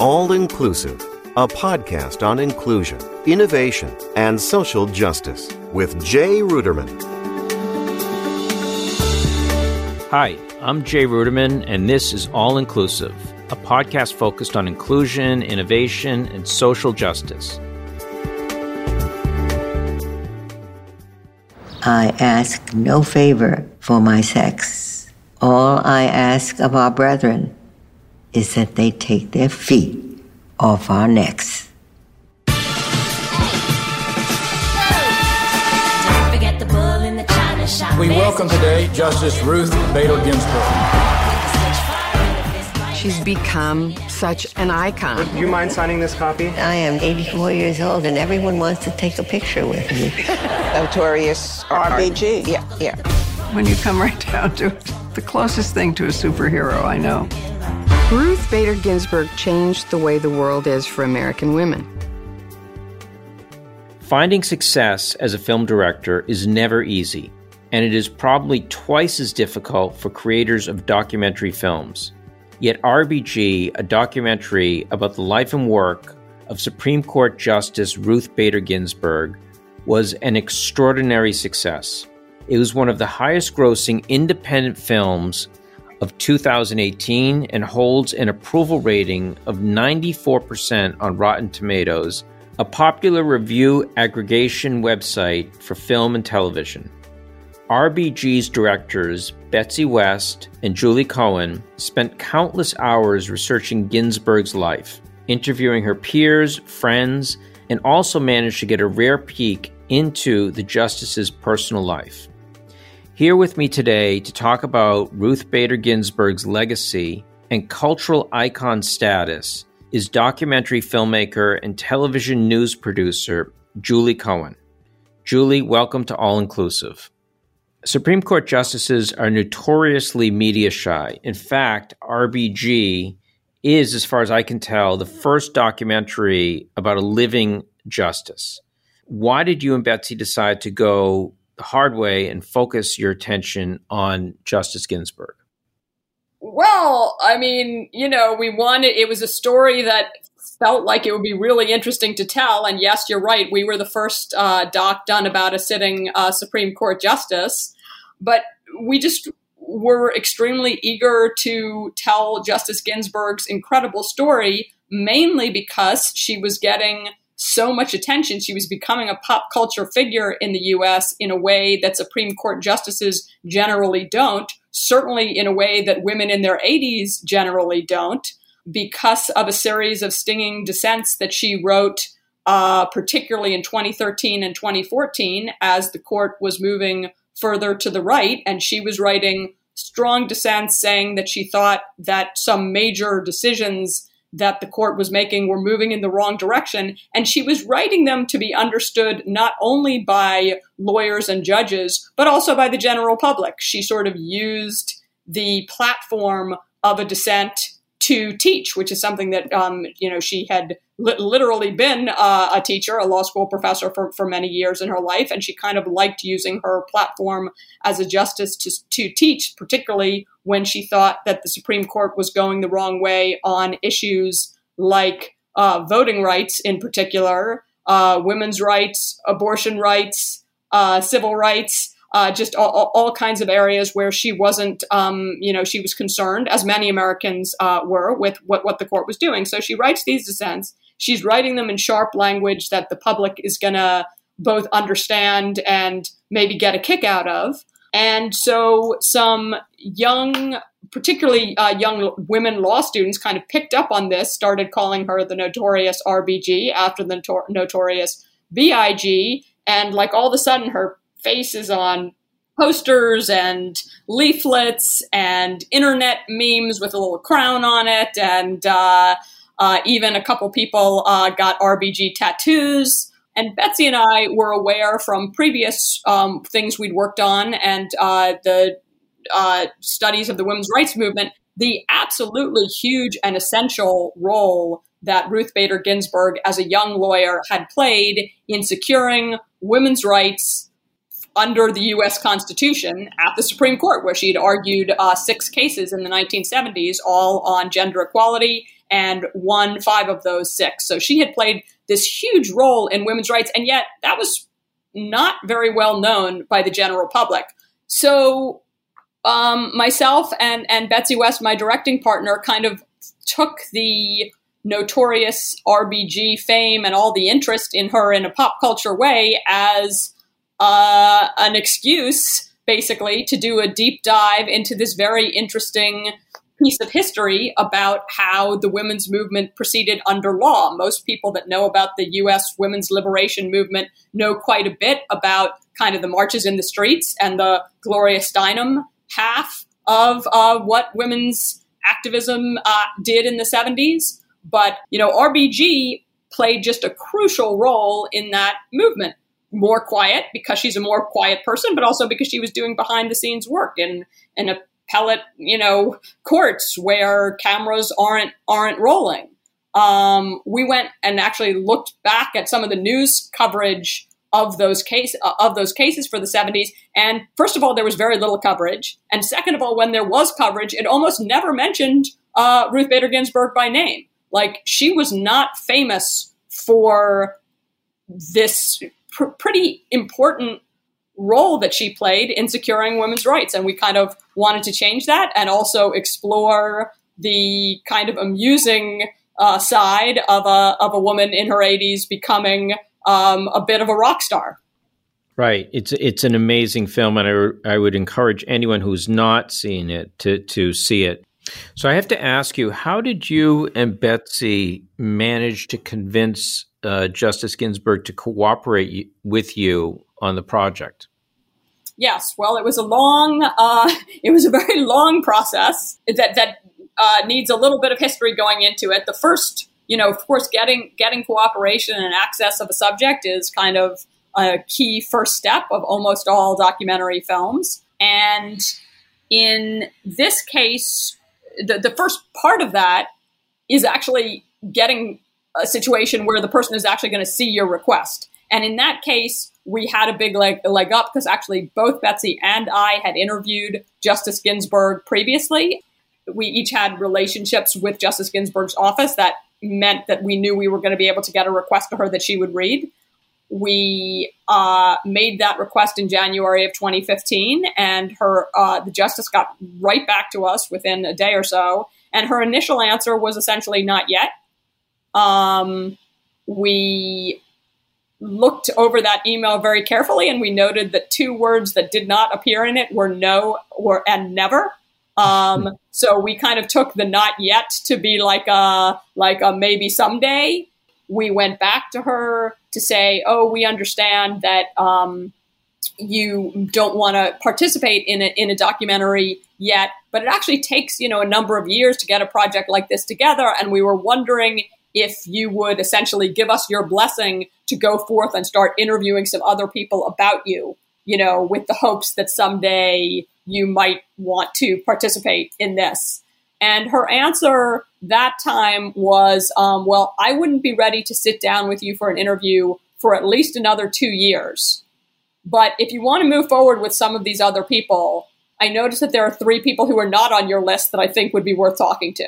All Inclusive, a podcast on inclusion, innovation, and social justice with Jay Ruderman. Hi, I'm Jay Ruderman, and this is All Inclusive, a podcast focused on inclusion, innovation, and social justice. I ask no favor for my sex. All I ask of our brethren is that they take their feet off our necks. We welcome today Justice Ruth Bader Ginsburg. She's become such an icon. Do you mind signing this copy? I am 84 years old and everyone wants to take a picture with me. Notorious RBG. Yeah, yeah. When you come right down to it, the closest thing to a superhero I know. Ruth Bader Ginsburg changed the way the world is for American women. Finding success as a film director is never easy, and it is probably twice as difficult for creators of documentary films. Yet, RBG, a documentary about the life and work of Supreme Court Justice Ruth Bader Ginsburg, was an extraordinary success. It was one of the highest grossing independent films of 2018 and holds an approval rating of 94% on Rotten Tomatoes, a popular review aggregation website for film and television. RBG's directors, Betsy West and Julie Cohen, spent countless hours researching Ginsburg's life, interviewing her peers, friends, and also managed to get a rare peek into the justice's personal life. Here with me today to talk about Ruth Bader Ginsburg's legacy and cultural icon status is documentary filmmaker and television news producer Julie Cohen. Julie, welcome to All Inclusive. Supreme Court justices are notoriously media shy. In fact, RBG is, as far as I can tell, the first documentary about a living justice. Why did you and Betsy decide to go the hard way and focus your attention on Justice Ginsburg? Well, I mean, you know, we wanted, it was a story that felt like it would be really interesting to tell. And yes, you're right. We were the first uh, doc done about a sitting uh, Supreme Court justice. But we just were extremely eager to tell Justice Ginsburg's incredible story, mainly because she was getting so much attention. She was becoming a pop culture figure in the US in a way that Supreme Court justices generally don't, certainly in a way that women in their 80s generally don't because of a series of stinging dissents that she wrote, uh, particularly in 2013 and 2014, as the court was moving further to the right. And she was writing strong dissents saying that she thought that some major decisions that the court was making were moving in the wrong direction. And she was writing them to be understood not only by lawyers and judges, but also by the general public. She sort of used the platform of a dissent to teach, which is something that um, you know she had li- literally been uh, a teacher, a law school professor for, for many years in her life, and she kind of liked using her platform as a justice to, to teach, particularly when she thought that the Supreme Court was going the wrong way on issues like uh, voting rights, in particular, uh, women's rights, abortion rights, uh, civil rights uh, just all, all, kinds of areas where she wasn't, um, you know, she was concerned, as many Americans uh, were, with what, what the court was doing. So she writes these dissents. She's writing them in sharp language that the public is going to both understand and maybe get a kick out of. And so some young, particularly uh, young women law students, kind of picked up on this, started calling her the notorious RBG after the notor- notorious BIG. And like all of a sudden, her face is on posters and leaflets and internet memes with a little crown on it. And uh, uh, even a couple people uh, got RBG tattoos. And Betsy and I were aware from previous um, things we'd worked on and uh, the uh, studies of the women's rights movement the absolutely huge and essential role that Ruth Bader Ginsburg, as a young lawyer, had played in securing women's rights under the U.S. Constitution at the Supreme Court, where she had argued uh, six cases in the 1970s, all on gender equality and won five of those six. So she had played this huge role in women's rights, and yet that was not very well known by the general public. So um, myself and and Betsy West, my directing partner, kind of took the notorious RBG fame and all the interest in her in a pop culture way as uh, an excuse, basically, to do a deep dive into this very interesting piece of history about how the women's movement proceeded under law. Most people that know about the U.S. women's liberation movement know quite a bit about kind of the marches in the streets and the Gloria Steinem half of uh, what women's activism uh, did in the 70s. But, you know, RBG played just a crucial role in that movement. More quiet because she's a more quiet person, but also because she was doing behind the scenes work in, in appellate, you know, courts where cameras aren't aren't rolling. Um, we went and actually looked back at some of the news coverage of those case uh, of those cases for the 70s and first of all there was very little coverage. And second of all when there was coverage it almost never mentioned uh, ruth bader ginsburg by name. Like she was not famous for this pr- pretty important role that she played in securing women's rights and we kind of wanted to change that and also explore the kind of amusing uh, side of a, of a woman in her 80s becoming um, a bit of a rock star. Right. It's it's an amazing film, and I, I would encourage anyone who's not seen it to to see it. So I have to ask you, how did you and Betsy manage to convince uh, Justice Ginsburg to cooperate with you on the project? Yes. Well, it was a long, uh, it was a very long process that that uh, needs a little bit of history going into it. The first you know, of course, getting getting cooperation and access of a subject is kind of a key first step of almost all documentary films. And in this case, the, the first part of that is actually getting a situation where the person is actually going to see your request. And in that case, we had a big leg, leg up because actually both Betsy and I had interviewed Justice Ginsburg previously. We each had relationships with Justice Ginsburg's office that meant that we knew we were going to be able to get a request to her that she would read. We uh, made that request in January of 2015, and her uh, the justice got right back to us within a day or so. And her initial answer was essentially not yet. Um, we looked over that email very carefully, and we noted that two words that did not appear in it were no or and never. Um, so we kind of took the not yet to be like a like a maybe someday. We went back to her to say, "Oh, we understand that um, you don't want to participate in a, in a documentary yet, but it actually takes you know a number of years to get a project like this together, and we were wondering." If you would essentially give us your blessing to go forth and start interviewing some other people about you, you know, with the hopes that someday you might want to participate in this. And her answer that time was, um, well, I wouldn't be ready to sit down with you for an interview for at least another two years. But if you want to move forward with some of these other people, I noticed that there are three people who are not on your list that I think would be worth talking to.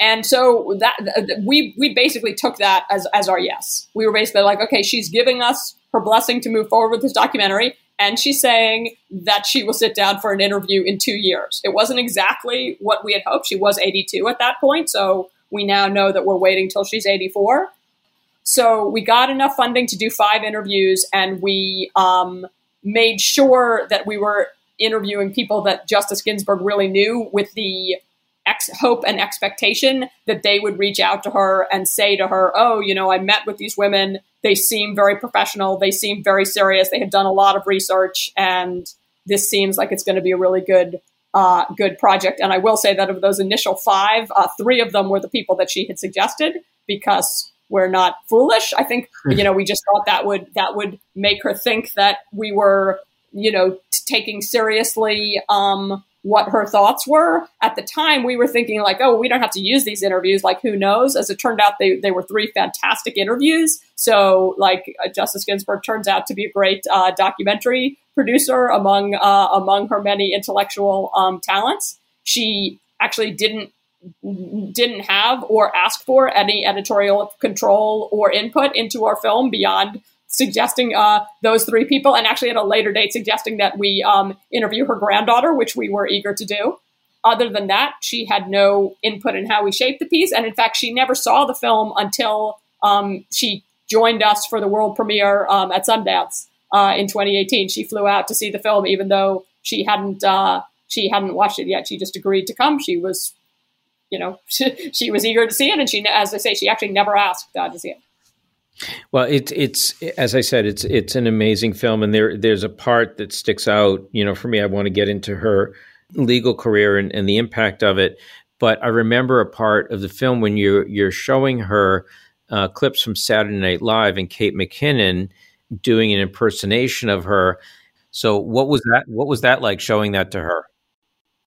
And so that we we basically took that as as our yes. We were basically like, okay, she's giving us her blessing to move forward with this documentary and she's saying that she will sit down for an interview in two years. It wasn't exactly what we had hoped. She was 82 at that point, so we now know that we're waiting till she's 84. So we got enough funding to do five interviews, and we um, made sure that we were interviewing people that Justice Ginsburg really knew with the ex- hope and expectation that they would reach out to her and say to her, Oh, you know, I met with these women they seem very professional. They seem very serious. They have done a lot of research, and this seems like it's going to be a really good, uh, good project. And I will say that of those initial five, uh, three of them were the people that she had suggested because we're not foolish. I think you know we just thought that would that would make her think that we were you know t- taking seriously um, what her thoughts were. At the time, we were thinking like, oh, we don't have to use these interviews. Like, who knows? As it turned out, they, they were three fantastic interviews. So, like, uh, Justice Ginsburg turns out to be a great uh, documentary producer among uh, among her many intellectual um, talents. She actually didn't didn't have or ask for any editorial control or input into our film beyond suggesting uh, those three people, and actually at a later date suggesting that we um, interview her granddaughter, which we were eager to do. Other than that, she had no input in how we shaped the piece, and in fact, she never saw the film until um, she joined us for the world premiere um, at Sundance uh, in 2018. She flew out to see the film, even though she hadn't uh, she hadn't watched it yet. She just agreed to come. She was, you know, she, she was eager to see it, and she, as I say, she actually never asked uh, to see it. Well, it's it's as I said, it's it's an amazing film, and there there's a part that sticks out. You know, for me, I want to get into her legal career and, and the impact of it. But I remember a part of the film when you're you're showing her uh, clips from Saturday Night Live and Kate McKinnon doing an impersonation of her. So, what was that? What was that like showing that to her?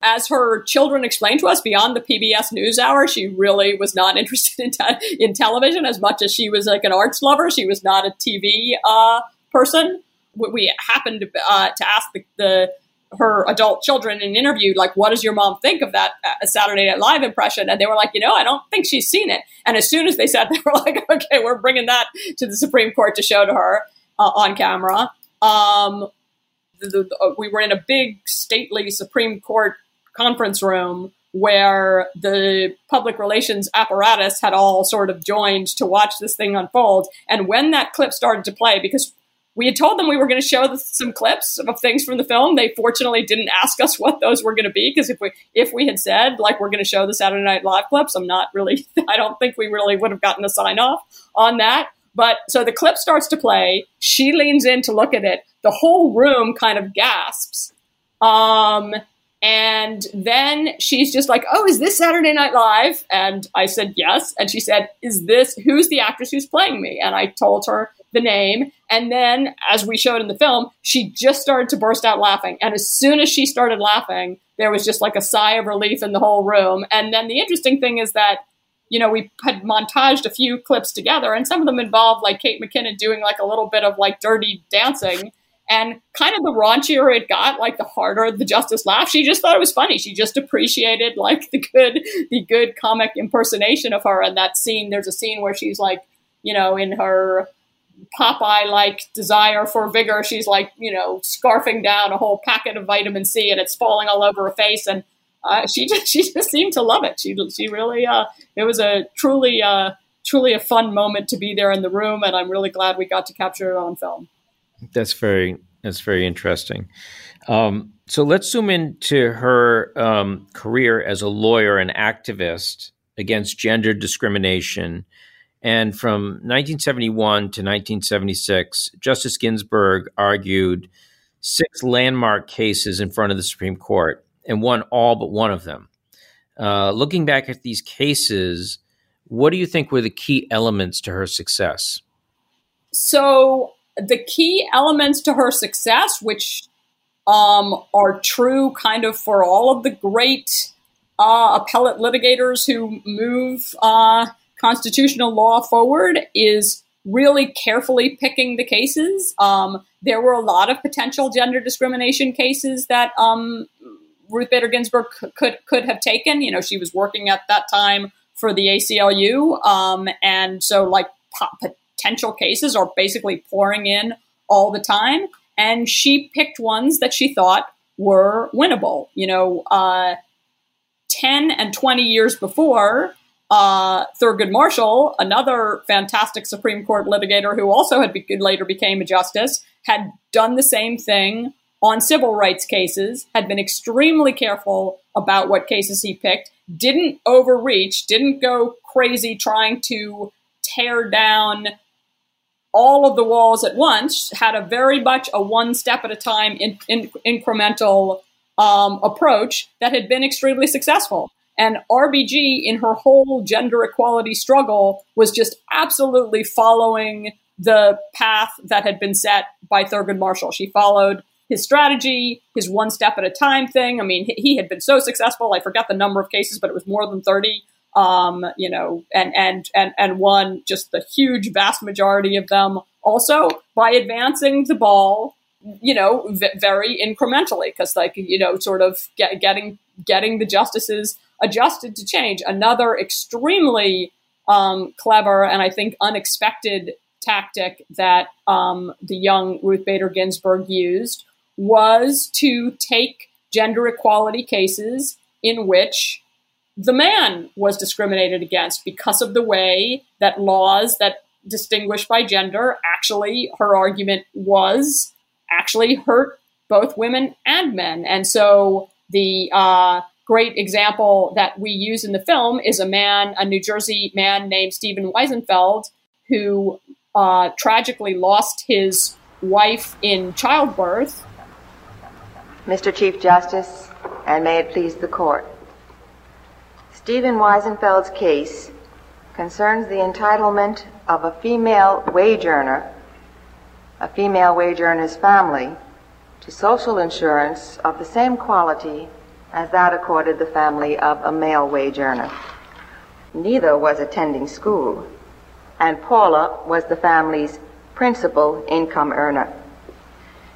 As her children explained to us beyond the PBS NewsHour, she really was not interested in, te- in television as much as she was like an arts lover. She was not a TV uh, person. We happened to, uh, to ask the, the, her adult children in an interview, like, what does your mom think of that uh, Saturday Night Live impression? And they were like, you know, I don't think she's seen it. And as soon as they said, they were like, okay, we're bringing that to the Supreme Court to show to her uh, on camera. Um, the, the, uh, we were in a big stately Supreme Court conference room where the public relations apparatus had all sort of joined to watch this thing unfold. And when that clip started to play, because we had told them we were going to show some clips of things from the film. They fortunately didn't ask us what those were going to be because if we if we had said like we're going to show the Saturday Night Live clips, I'm not really. I don't think we really would have gotten a sign off on that. But so the clip starts to play. She leans in to look at it. The whole room kind of gasps. Um, and then she's just like, Oh, is this Saturday Night Live? And I said, Yes. And she said, Is this who's the actress who's playing me? And I told her the name. And then, as we showed in the film, she just started to burst out laughing. And as soon as she started laughing, there was just like a sigh of relief in the whole room. And then the interesting thing is that, you know, we had montaged a few clips together, and some of them involved like Kate McKinnon doing like a little bit of like dirty dancing. And kind of the raunchier it got, like the harder the justice laughed. She just thought it was funny. She just appreciated like the good, the good comic impersonation of her. And that scene, there's a scene where she's like, you know, in her Popeye like desire for vigor, she's like, you know, scarfing down a whole packet of vitamin C and it's falling all over her face. And uh, she just she just seemed to love it. She she really uh, it was a truly uh, truly a fun moment to be there in the room, and I'm really glad we got to capture it on film. That's very that's very interesting. Um, so let's zoom into her um, career as a lawyer and activist against gender discrimination. And from 1971 to 1976, Justice Ginsburg argued six landmark cases in front of the Supreme Court and won all but one of them. Uh, looking back at these cases, what do you think were the key elements to her success? So the key elements to her success, which um, are true kind of for all of the great uh, appellate litigators who move uh, constitutional law forward, is really carefully picking the cases. Um, there were a lot of potential gender discrimination cases that um, Ruth Bader Ginsburg could, could, have taken. You know, she was working at that time for the ACLU, um, and so like potential cases are basically pouring in all the time. And she picked ones that she thought were winnable. You know, uh, 10 and 20 years before, uh, Thurgood Marshall, another fantastic Supreme Court litigator who also had be- later became a justice, had done the same thing on civil rights cases, had been extremely careful about what cases he picked, didn't overreach, didn't go crazy trying to tear down all of the walls at once, had a very much a one step at a time in, in, incremental um, approach that had been extremely successful. And RBG, in her whole gender equality struggle, was just absolutely following the path that had been set by Thurgood Marshall. She followed his strategy, his one step at a time thing. I mean, he had been so successful. I forget the number of cases, but it was more than 30 um, you know, and and and and won just the huge vast majority of them also by advancing the ball, you know, v- very incrementally because like you know, sort of get, getting getting the justices adjusted to change. Another extremely um, clever and I think unexpected tactic that um, the young Ruth Bader Ginsburg used was to take gender equality cases in which the man was discriminated against because of the way that laws that distinguish by gender actually, her argument was, actually hurt both women and men. And so the uh, great example that we use in the film is a man, a New Jersey man named Stephen Wiesenfeld, who uh, tragically lost his wife in childbirth. Mr. Chief Justice, and may it please the court. Stephen Wiesenfeld's case concerns the entitlement of a female wage earner, a female wage earner's family, to social insurance of the same quality as that accorded the family of a male wage earner. Neither was attending school, and Paula was the family's principal income earner.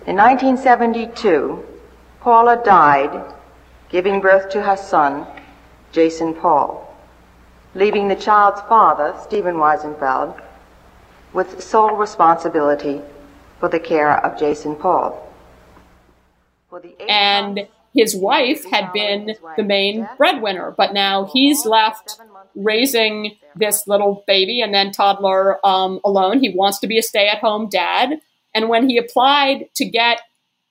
In 1972, Paula died, giving birth to her son, Jason Paul, leaving the child's father, Stephen Wiesenfeld, with sole responsibility for the care of Jason Paul. And his wife had been the main breadwinner, but now he's left raising this little baby and then toddler um, alone. He wants to be a stay at home dad. And when he applied to get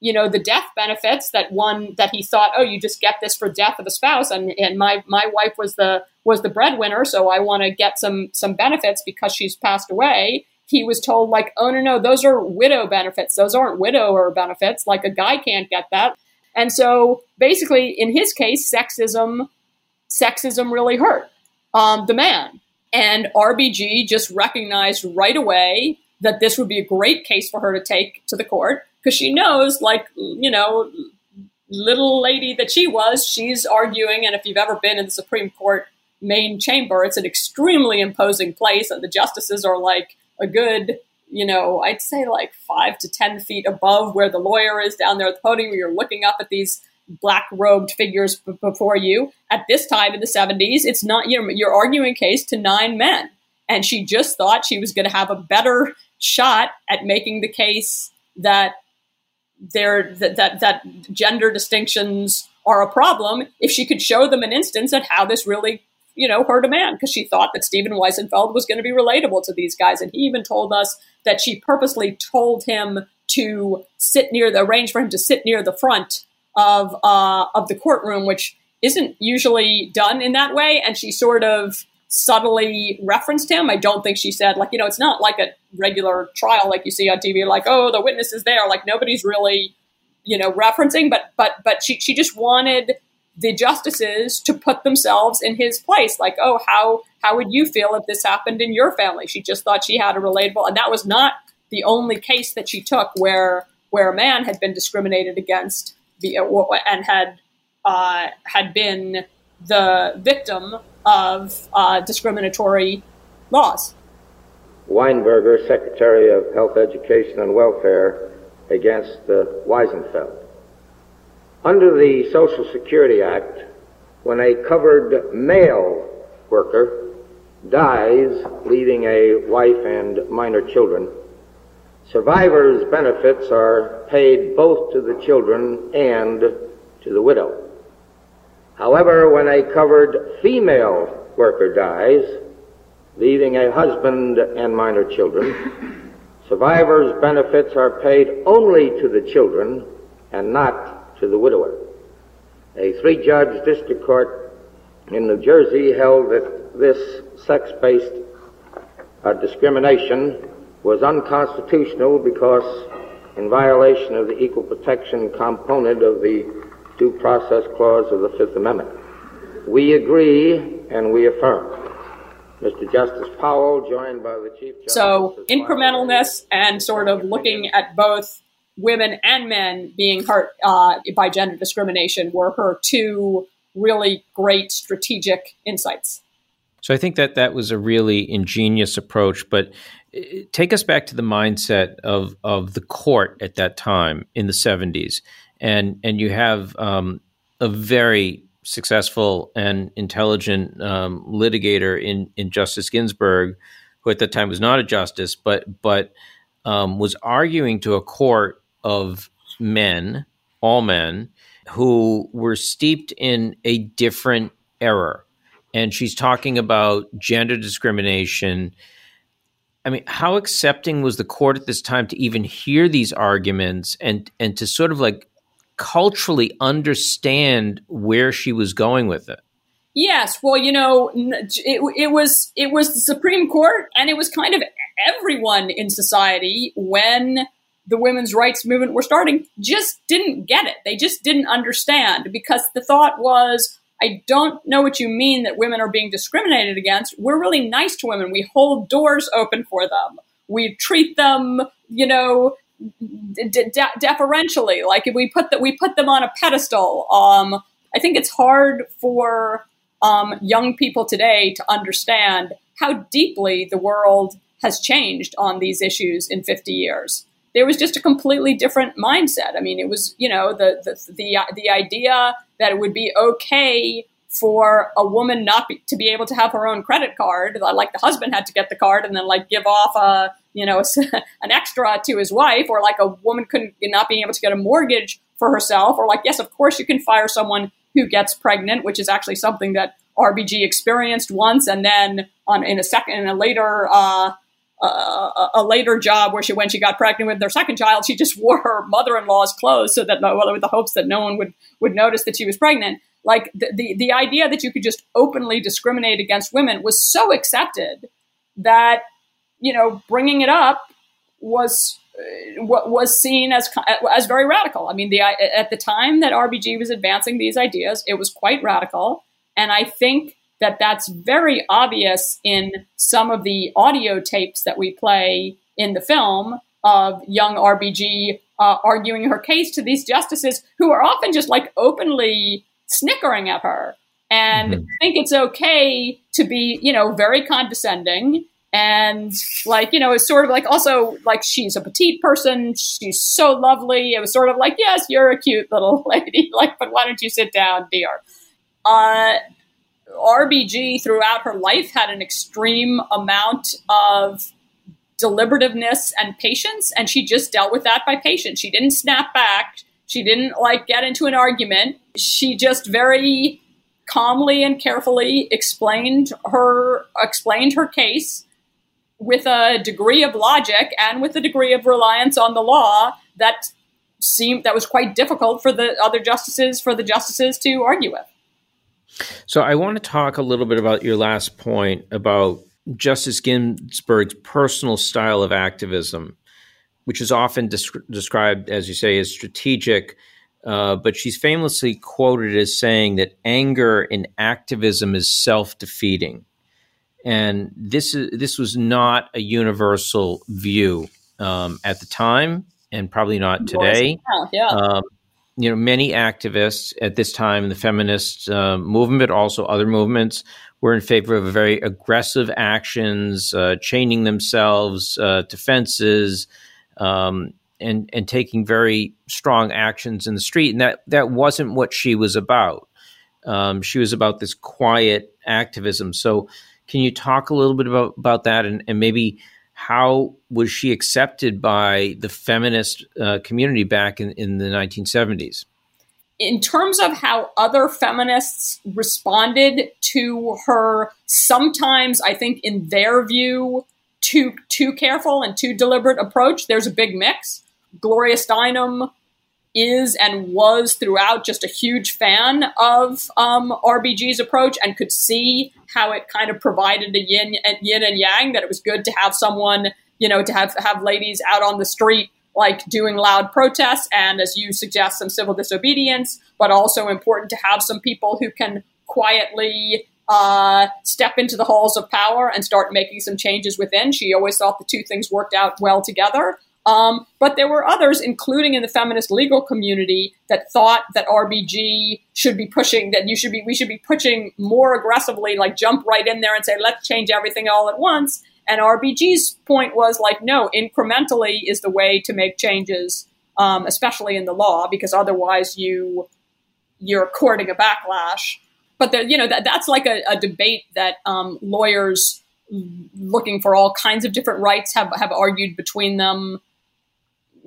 you know the death benefits that one that he thought oh you just get this for death of a spouse and and my my wife was the was the breadwinner so i want to get some some benefits because she's passed away. He was told like oh no no those are widow benefits. Those aren't widower benefits. Like a guy can't get that. And so basically in his case sexism sexism really hurt um, the man. And rbg just recognized right away that this would be a great case for her to take to the court because she knows, like, you know, little lady that she was, she's arguing. And if you've ever been in the Supreme Court main chamber, it's an extremely imposing place, and the justices are like a good, you know, I'd say like five to 10 feet above where the lawyer is down there at the podium, where you're looking up at these black robed figures b- before you. At this time in the 70s, it's not, you you're arguing case to nine men. And she just thought she was going to have a better shot at making the case that there that, that that gender distinctions are a problem if she could show them an instance at how this really you know hurt a man because she thought that Stephen Wiesenfeld was going to be relatable to these guys. And he even told us that she purposely told him to sit near the arrange for him to sit near the front of uh, of the courtroom which isn't usually done in that way. And she sort of subtly referenced him. I don't think she said, like, you know, it's not like a regular trial like you see on TV, like, oh, the witness is there. Like nobody's really, you know, referencing, but but but she she just wanted the justices to put themselves in his place. Like, oh, how how would you feel if this happened in your family? She just thought she had a relatable, and that was not the only case that she took where where a man had been discriminated against and had uh, had been the victim of uh, discriminatory laws. Weinberger, Secretary of Health, Education, and Welfare, against uh, Wiesenfeld. Under the Social Security Act, when a covered male worker dies, leaving a wife and minor children, survivors' benefits are paid both to the children and to the widow. However, when a covered female worker dies, leaving a husband and minor children, survivors' benefits are paid only to the children and not to the widower. A three judge district court in New Jersey held that this sex based uh, discrimination was unconstitutional because, in violation of the equal protection component of the due process clause of the Fifth Amendment. We agree and we affirm. Mr. Justice Powell, joined by the Chief Justice. So, incrementalness and sort of looking at both women and men being hurt uh, by gender discrimination were her two really great strategic insights. So I think that that was a really ingenious approach. But uh, take us back to the mindset of of the court at that time in the seventies and and you have um, a very successful and intelligent um, litigator in in Justice Ginsburg, who at that time was not a justice, but but um, was arguing to a court of men, all men, who were steeped in a different error, and she's talking about gender discrimination. I mean, how accepting was the court at this time to even hear these arguments and and to sort of like culturally understand where she was going with it. Yes, well, you know, it, it was it was the Supreme Court, and it was kind of everyone in society when the women's rights movement were starting just didn't get it. They just didn't understand because the thought was, I don't know what you mean that women are being discriminated against. We're really nice to women. We hold doors open for them. We treat them, you know, de- de- deferentially. Like we put that, we put them on a pedestal. Um, I think it's hard for um, young people today to understand how deeply the world has changed on these issues in 50 years. There was just a completely different mindset. I mean, it was you know the the the, the idea that it would be okay for a woman not be, to be able to have her own credit card, like the husband had to get the card and then like give off a you know an extra to his wife, or like a woman couldn't not being able to get a mortgage for herself, or like yes, of course you can fire someone who gets pregnant, which is actually something that RBG experienced once, and then on in a second in a later. Uh, uh, a later job where she, when she got pregnant with their second child, she just wore her mother-in-law's clothes so that, with the hopes that no one would would notice that she was pregnant. Like the, the, the idea that you could just openly discriminate against women was so accepted that, you know, bringing it up was uh, was seen as as very radical. I mean, the at the time that RBG was advancing these ideas, it was quite radical, and I think that that's very obvious in some of the audio tapes that we play in the film of young RBG uh, arguing her case to these justices who are often just like openly snickering at her. And mm-hmm. think it's okay to be, you know, very condescending and like you know it's sort of like also like she's a petite person. She's so lovely. It was sort of like yes you're a cute little lady. Like but why don't you sit down dear? Uh, rbg throughout her life had an extreme amount of deliberativeness and patience and she just dealt with that by patience. She didn't snap back she didn't like get into an argument. She just very calmly and carefully explained her explained her case with a degree of logic and with a degree of reliance on the law that seemed that was quite difficult for the other justices for the justices to argue with. So I want to talk a little bit about your last point about Justice Ginsburg's personal style of activism which is often described, as you say, as strategic. Uh, but she's famously quoted as saying that anger in activism is self defeating. And this is this was not a universal view um, at the time, and probably not today. Yeah. Um, you know, many activists at this time in the feminist uh, movement, also other movements, were in favor of very aggressive actions, uh, chaining themselves uh, to fences, um, and and taking very strong actions in the street, and that that wasn't what she was about. Um, she was about this quiet activism. So, can you talk a little bit about about that, and, and maybe how was she accepted by the feminist uh, community back in, in the 1970s? in terms of how other feminists responded to her, sometimes I think in their view, too too careful and too deliberate approach. There's a big mix. Gloria Steinem is and was throughout just a huge fan of um, RBG's approach and could see how it kind of provided a yin and yin and yang. That it was good to have someone, you know, to have have ladies out on the street like doing loud protests and, as you suggest, some civil disobedience, but also important to have some people who can quietly uh, step into the halls of power and start making some changes within. She always thought the two things worked out well together. Um, but there were others, including in the feminist legal community, that thought that RBG should be pushing that you should be we should be pushing more aggressively, like jump right in there and say let's change everything all at once. And RBG's point was like, no, incrementally is the way to make changes, um, especially in the law, because otherwise you you're courting a backlash. But there, you know that that's like a, a debate that um, lawyers looking for all kinds of different rights have have argued between them.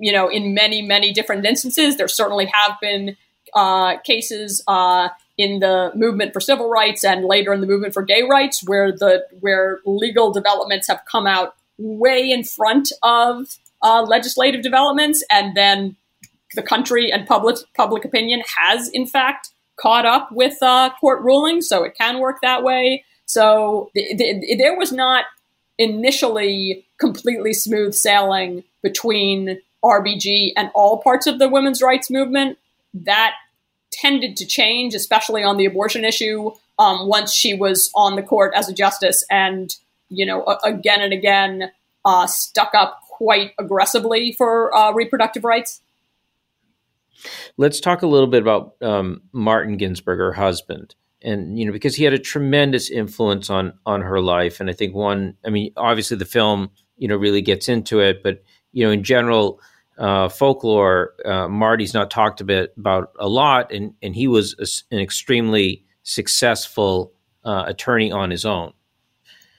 You know, in many many different instances, there certainly have been uh, cases uh, in the movement for civil rights and later in the movement for gay rights where the where legal developments have come out way in front of uh, legislative developments, and then the country and public public opinion has in fact caught up with uh, court rulings, so it can work that way. So th- th- there was not initially completely smooth sailing between RBG and all parts of the women's rights movement. That tended to change, especially on the abortion issue, um, once she was on the court as a justice and, you know, a- again and again uh, stuck up quite aggressively for uh, reproductive rights. Let's talk a little bit about um, Martin Ginsburg, her husband, and you know because he had a tremendous influence on on her life, and I think one, I mean, obviously the film, you know, really gets into it, but you know, in general, uh, folklore, uh, Marty's not talked a about, about a lot, and and he was a, an extremely successful uh, attorney on his own.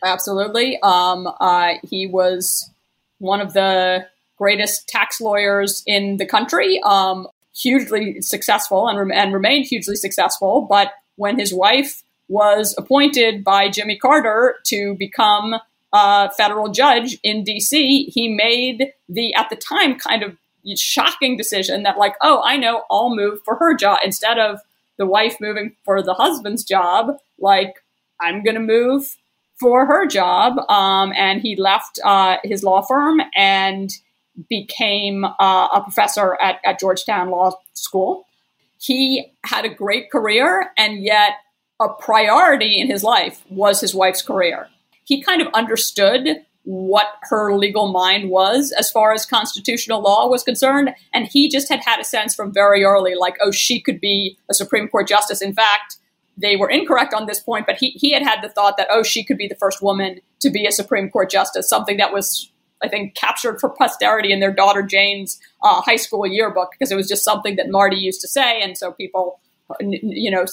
Absolutely, um, uh, he was one of the greatest tax lawyers in the country. Um, hugely successful and, re- and remained hugely successful. But when his wife was appointed by Jimmy Carter to become a federal judge in DC, he made the, at the time, kind of shocking decision that, like, oh, I know, I'll move for her job instead of the wife moving for the husband's job. Like, I'm going to move for her job. Um, and he left uh, his law firm and became uh, a professor at, at Georgetown Law School. He had a great career, and yet a priority in his life was his wife's career. He kind of understood what her legal mind was as far as constitutional law was concerned. And he just had had a sense from very early, like, oh, she could be a Supreme Court justice. In fact, they were incorrect on this point, but he, he had had the thought that, oh, she could be the first woman to be a Supreme Court justice, something that was I think, captured for posterity in their daughter Jane's uh, high school yearbook because it was just something that Marty used to say, and so people, you know,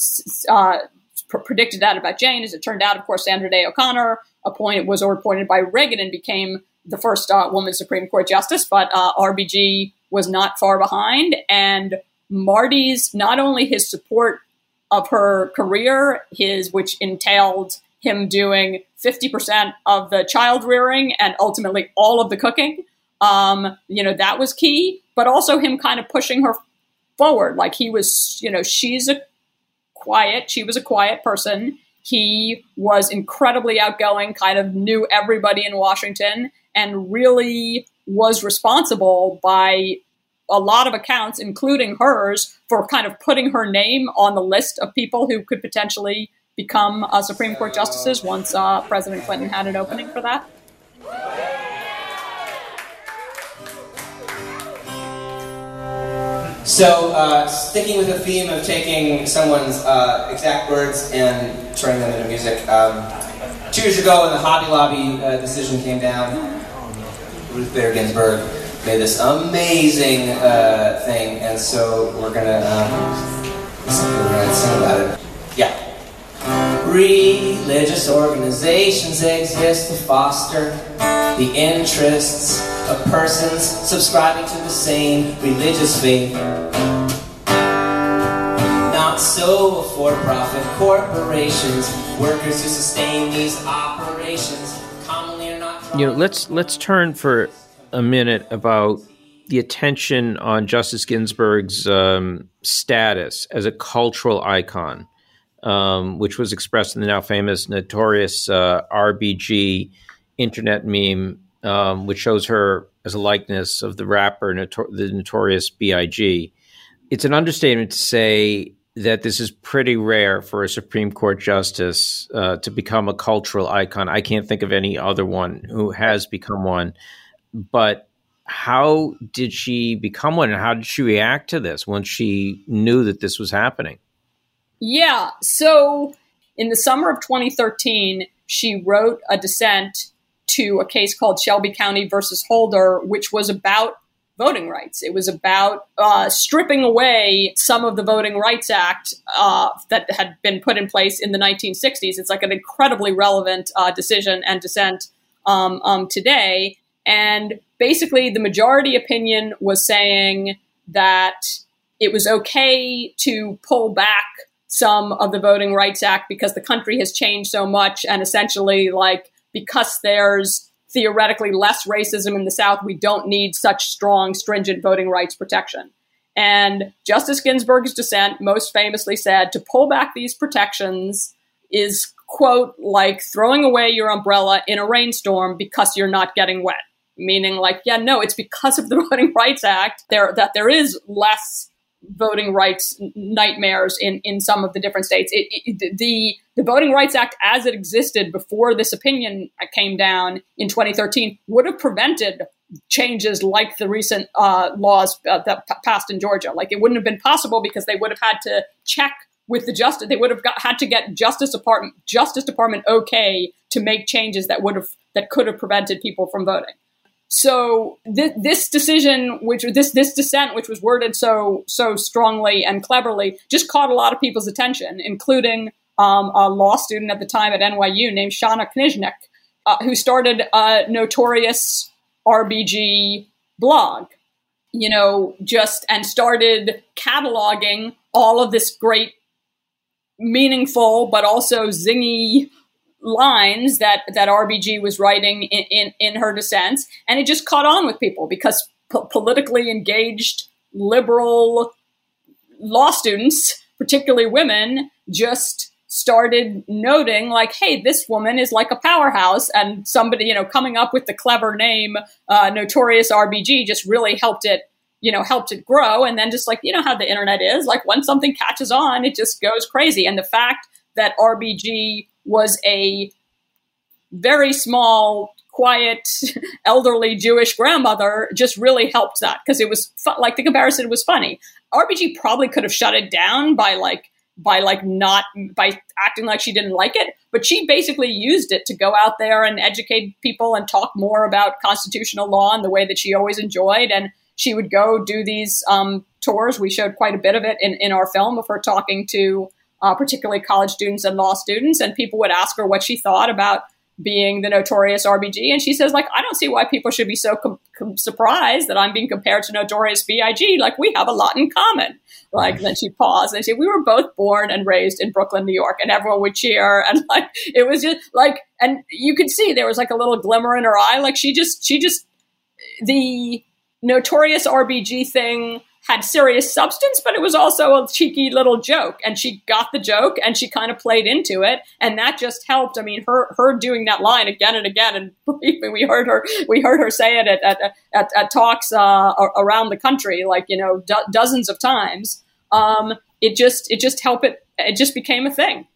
uh, pr- predicted that about Jane. As it turned out, of course, Sandra Day O'Connor appointed was appointed by Reagan and became the first uh, woman Supreme Court justice, but uh, RBG was not far behind, and Marty's not only his support of her career, his which entailed him doing 50% of the child rearing and ultimately all of the cooking. Um, you know, that was key, but also him kind of pushing her forward. Like he was, you know, she's a quiet, she was a quiet person. He was incredibly outgoing, kind of knew everybody in Washington, and really was responsible by a lot of accounts, including hers, for kind of putting her name on the list of people who could potentially become uh, Supreme Court justices once uh, President Clinton had an opening for that. So, uh, sticking with the theme of taking someone's uh, exact words and turning them into music, um, two years ago when the Hobby Lobby uh, decision came down, Ruth Bader Ginsburg made this amazing uh, thing, and so we're gonna, um, we're gonna sing about it. Yeah. Religious organizations exist to foster the interests of persons subscribing to the same religious faith. Not so for-profit corporations, workers who sustain these operations commonly are not. You know, let's let's turn for a minute about the attention on Justice Ginsburg's um, status as a cultural icon um, which was expressed in the now famous, notorious uh, RBG internet meme, um, which shows her as a likeness of the rapper, notor- the notorious B.I.G. It's an understatement to say that this is pretty rare for a Supreme Court justice uh, to become a cultural icon. I can't think of any other one who has become one. But how did she become one, and how did she react to this once she knew that this was happening? Yeah. So in the summer of 2013, she wrote a dissent to a case called Shelby County versus Holder, which was about voting rights. It was about uh, stripping away some of the Voting Rights Act uh, that had been put in place in the 1960s. It's like an incredibly relevant uh, decision and dissent um, um, today. And basically, the majority opinion was saying that it was okay to pull back some of the Voting Rights Act because the country has changed so much, and essentially, like, because there's theoretically less racism in the South, we don't need such strong, stringent voting rights protection. And Justice Ginsburg's dissent most famously said to pull back these protections is, quote, like throwing away your umbrella in a rainstorm because you're not getting wet. Meaning, like, yeah, no, it's because of the Voting Rights Act there that there is less voting rights nightmares in, in some of the different states. It, it, the the Voting Rights Act, as it existed before this opinion came down in 2013, would have prevented changes like the recent uh, laws uh, that p- passed in Georgia. Like it wouldn't have been possible because they would have had to check with the justice. They would have got, had to get Justice Department Justice Department okay to make changes that would have that could have prevented people from voting. So th- this decision, which this this dissent, which was worded so so strongly and cleverly, just caught a lot of people's attention, including um, a law student at the time at NYU named Shana Knizhnik, uh, who started a notorious RBG blog. You know, just and started cataloging all of this great, meaningful but also zingy lines that that RBG was writing in, in, in her dissents, and it just caught on with people because po- politically engaged liberal law students, particularly women, just started noting like hey this woman is like a powerhouse and somebody you know coming up with the clever name uh, notorious rbg just really helped it you know helped it grow. And then just like you know how the internet is like when something catches on it just goes crazy. And the fact that rbg was a very small, quiet, elderly Jewish grandmother just really helped that because it was fu- like the comparison was funny. RBG probably could have shut it down by like by like not by acting like she didn't like it, but she basically used it to go out there and educate people and talk more about constitutional law in the way that she always enjoyed. And she would go do these um, tours. We showed quite a bit of it in, in our film of her talking to uh, particularly college students and law students. And people would ask her what she thought about being the notorious RBG. And she says, like, I don't see why people should be so com- com- surprised that I'm being compared to notorious BIG. Like, we have a lot in common. Like, then she paused and she said, we were both born and raised in Brooklyn, New York. And everyone would cheer. And like, it was just like, and you could see there was like a little glimmer in her eye. Like, she just, she just, the notorious RBG thing had serious substance, but it was also a cheeky little joke. And she got the joke and she kind of played into it. And that just helped. I mean, her, her doing that line again and again. And believe me, we heard her, we heard her say it at, at, at, at talks uh, around the country, like, you know, do- dozens of times. Um, it just, it just helped it. It just became a thing.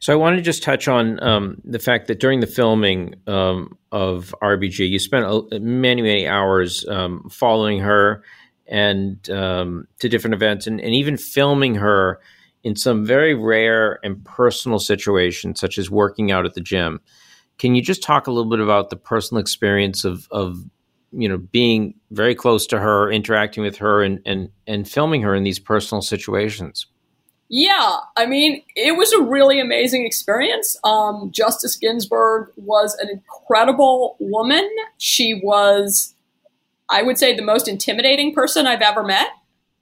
So I want to just touch on um, the fact that during the filming um, of RBG, you spent many, many hours um, following her and um, to different events, and, and even filming her in some very rare and personal situations, such as working out at the gym. Can you just talk a little bit about the personal experience of, of you know being very close to her, interacting with her, and and and filming her in these personal situations? Yeah, I mean, it was a really amazing experience. Um, Justice Ginsburg was an incredible woman. She was I would say, the most intimidating person I've ever met.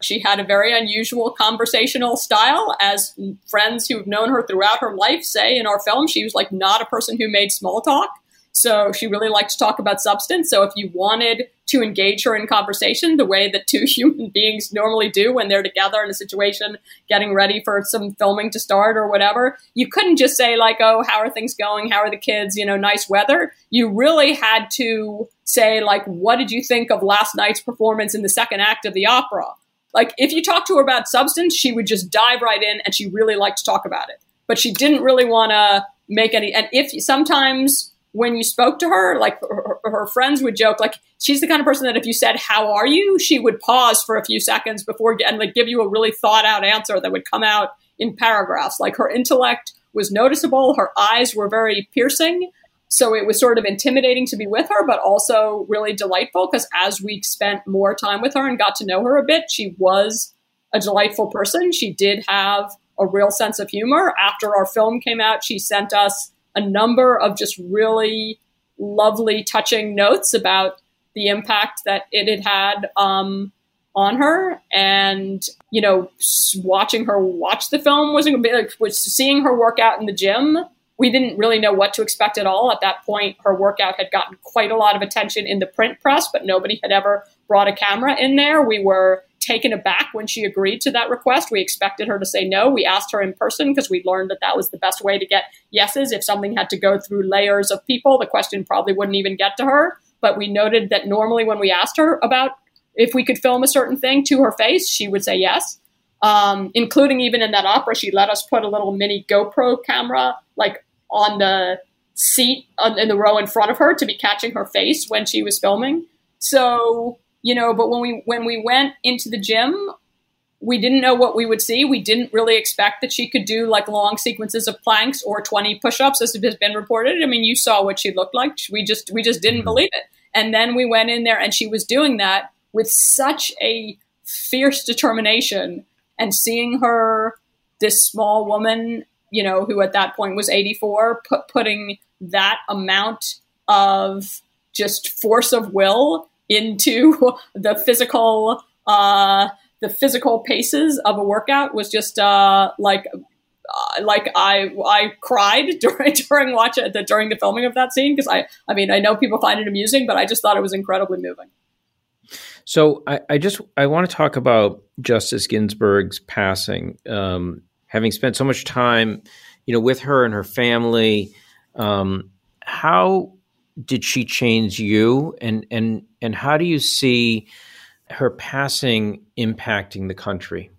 She had a very unusual conversational style. As friends who've known her throughout her life say in our film, she was like not a person who made small talk. So she really liked to talk about substance. So if you wanted to engage her in conversation the way that two human beings normally do when they're together in a situation, getting ready for some filming to start or whatever, you couldn't just say, like, oh, how are things going? How are the kids? You know, nice weather. You really had to say, like, what did you think of last night's performance in the second act of the opera? Like, if you talk to her about substance, she would just dive right in and she really liked to talk about it. But she didn't really want to make any, and if sometimes when you spoke to her, like her, her, friends would joke, like she's the kind of person that if you said "How are you," she would pause for a few seconds before and like give you a really thought out answer that would come out in paragraphs. Like her intellect was noticeable, her eyes were very piercing, So it was sort of intimidating to be with her, but also really delightful because as we spent more time with her and got to know her a bit, she was a delightful person. She did have a real sense of humor. After our film came out, she sent us a number of just really lovely, touching notes about the impact that it had had um, on her. And, you know, watching her watch the film wasn't like, was seeing her work out in the gym. We didn't really know what to expect at all. At that point, her workout had gotten quite a lot of attention in the print press, but nobody had ever brought a camera in there. We were taken aback when she agreed to that request. We expected her to say no. We asked her in person because we learned that that was the best way to get yeses. If something had to go through layers of people, the question probably wouldn't even get to her. But we noted that normally when we asked her about if we could film a certain thing to her face, she would say yes. Um, including even in that opera, she let us put a little mini GoPro camera like on the seat in the row in front of her to be catching her face when she was filming. So you know, but when we when we went into the gym, we didn't know what we would see. We didn't really expect that she could do like long sequences of planks or 20 push-ups as it has been reported. I mean, you saw what she looked like. We just we just didn't mm-hmm. believe it. And then we went in there and she was doing that with such a fierce determination and seeing her this small woman, you know, who at that point was 84, put, putting that amount of just force of will into the physical uh, the physical paces of a workout was just uh, like uh, like I I cried during during watch it, during the filming of that scene because I I mean I know people find it amusing but I just thought it was incredibly moving. So I, I just I want to talk about Justice Ginsburg's passing. Um, having spent so much time, you know, with her and her family, um, how did she change you? And and and how do you see her passing impacting the country?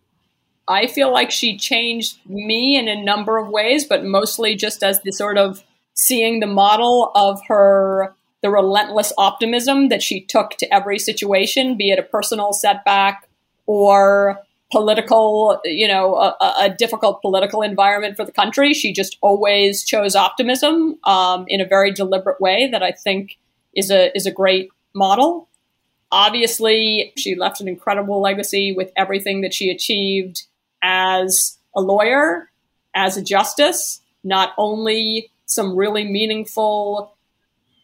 I feel like she changed me in a number of ways but mostly just as the sort of seeing the model of her the relentless optimism that she took to every situation be it a personal setback or political, you know, a, a, difficult political environment for the country. She just always chose optimism um, in a very deliberate way that I think is a is a great model. Obviously, she left an incredible legacy with everything that she achieved as a lawyer, as a justice. Not only some really meaningful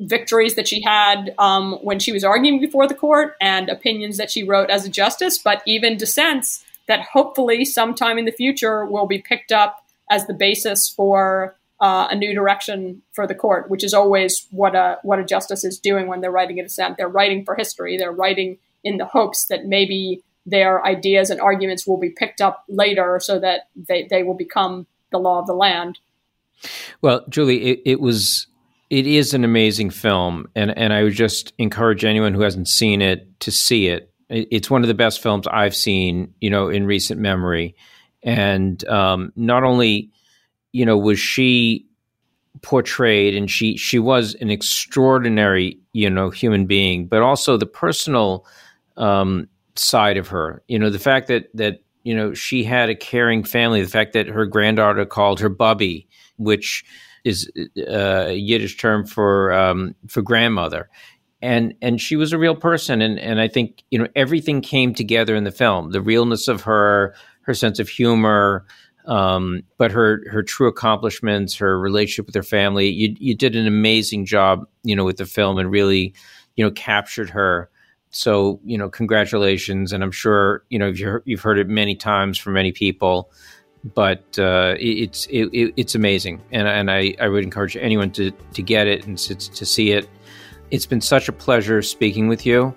victories that she had um, when she was arguing before the court and opinions that she wrote as a justice, but even dissents that hopefully sometime in the future will be picked up as the basis for uh, a new direction for the court, which is always what a what a justice is doing when they're writing a dissent. They're writing for history. They're writing in the hopes that maybe their ideas and arguments will be picked up later, so that they, they will become the law of the land. Well, Julie, it, it was it is an amazing film, and and I would just encourage anyone who hasn't seen it to see it it's one of the best films I've seen, you know, in recent memory. And um, not only, you know, was she portrayed, and she she was an extraordinary, you know, human being, but also the personal um, side of her. You know, the fact that that you know she had a caring family, the fact that her granddaughter called her Bubby, which is uh, a Yiddish term for um, for grandmother and and she was a real person. And and I think you know everything came together in the film the realness of her her sense of humor um, but her her true accomplishments her relationship with her family. You you did an amazing job you know with the film and really you know captured her. So you know congratulations. And I'm sure you know you've, you've heard it many times from many people but uh, it's it, it's amazing. And and I, I would encourage anyone to to get it and to, to see it it's been such a pleasure speaking with you,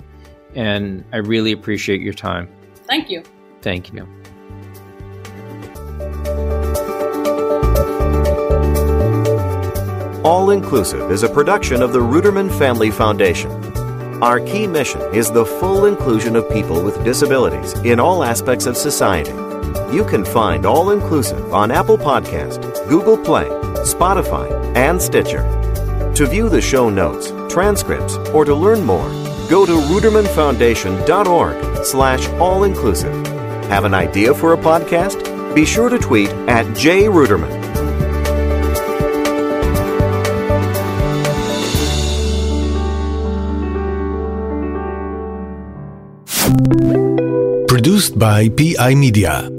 and I really appreciate your time. Thank you. Thank you. All Inclusive is a production of the Ruderman Family Foundation. Our key mission is the full inclusion of people with disabilities in all aspects of society. You can find All Inclusive on Apple Podcast, Google Play, Spotify, and Stitcher. To view the show notes, transcripts, or to learn more, go to rudermanfoundation.org slash all-inclusive. Have an idea for a podcast? Be sure to tweet at jruderman. Produced by PI Media.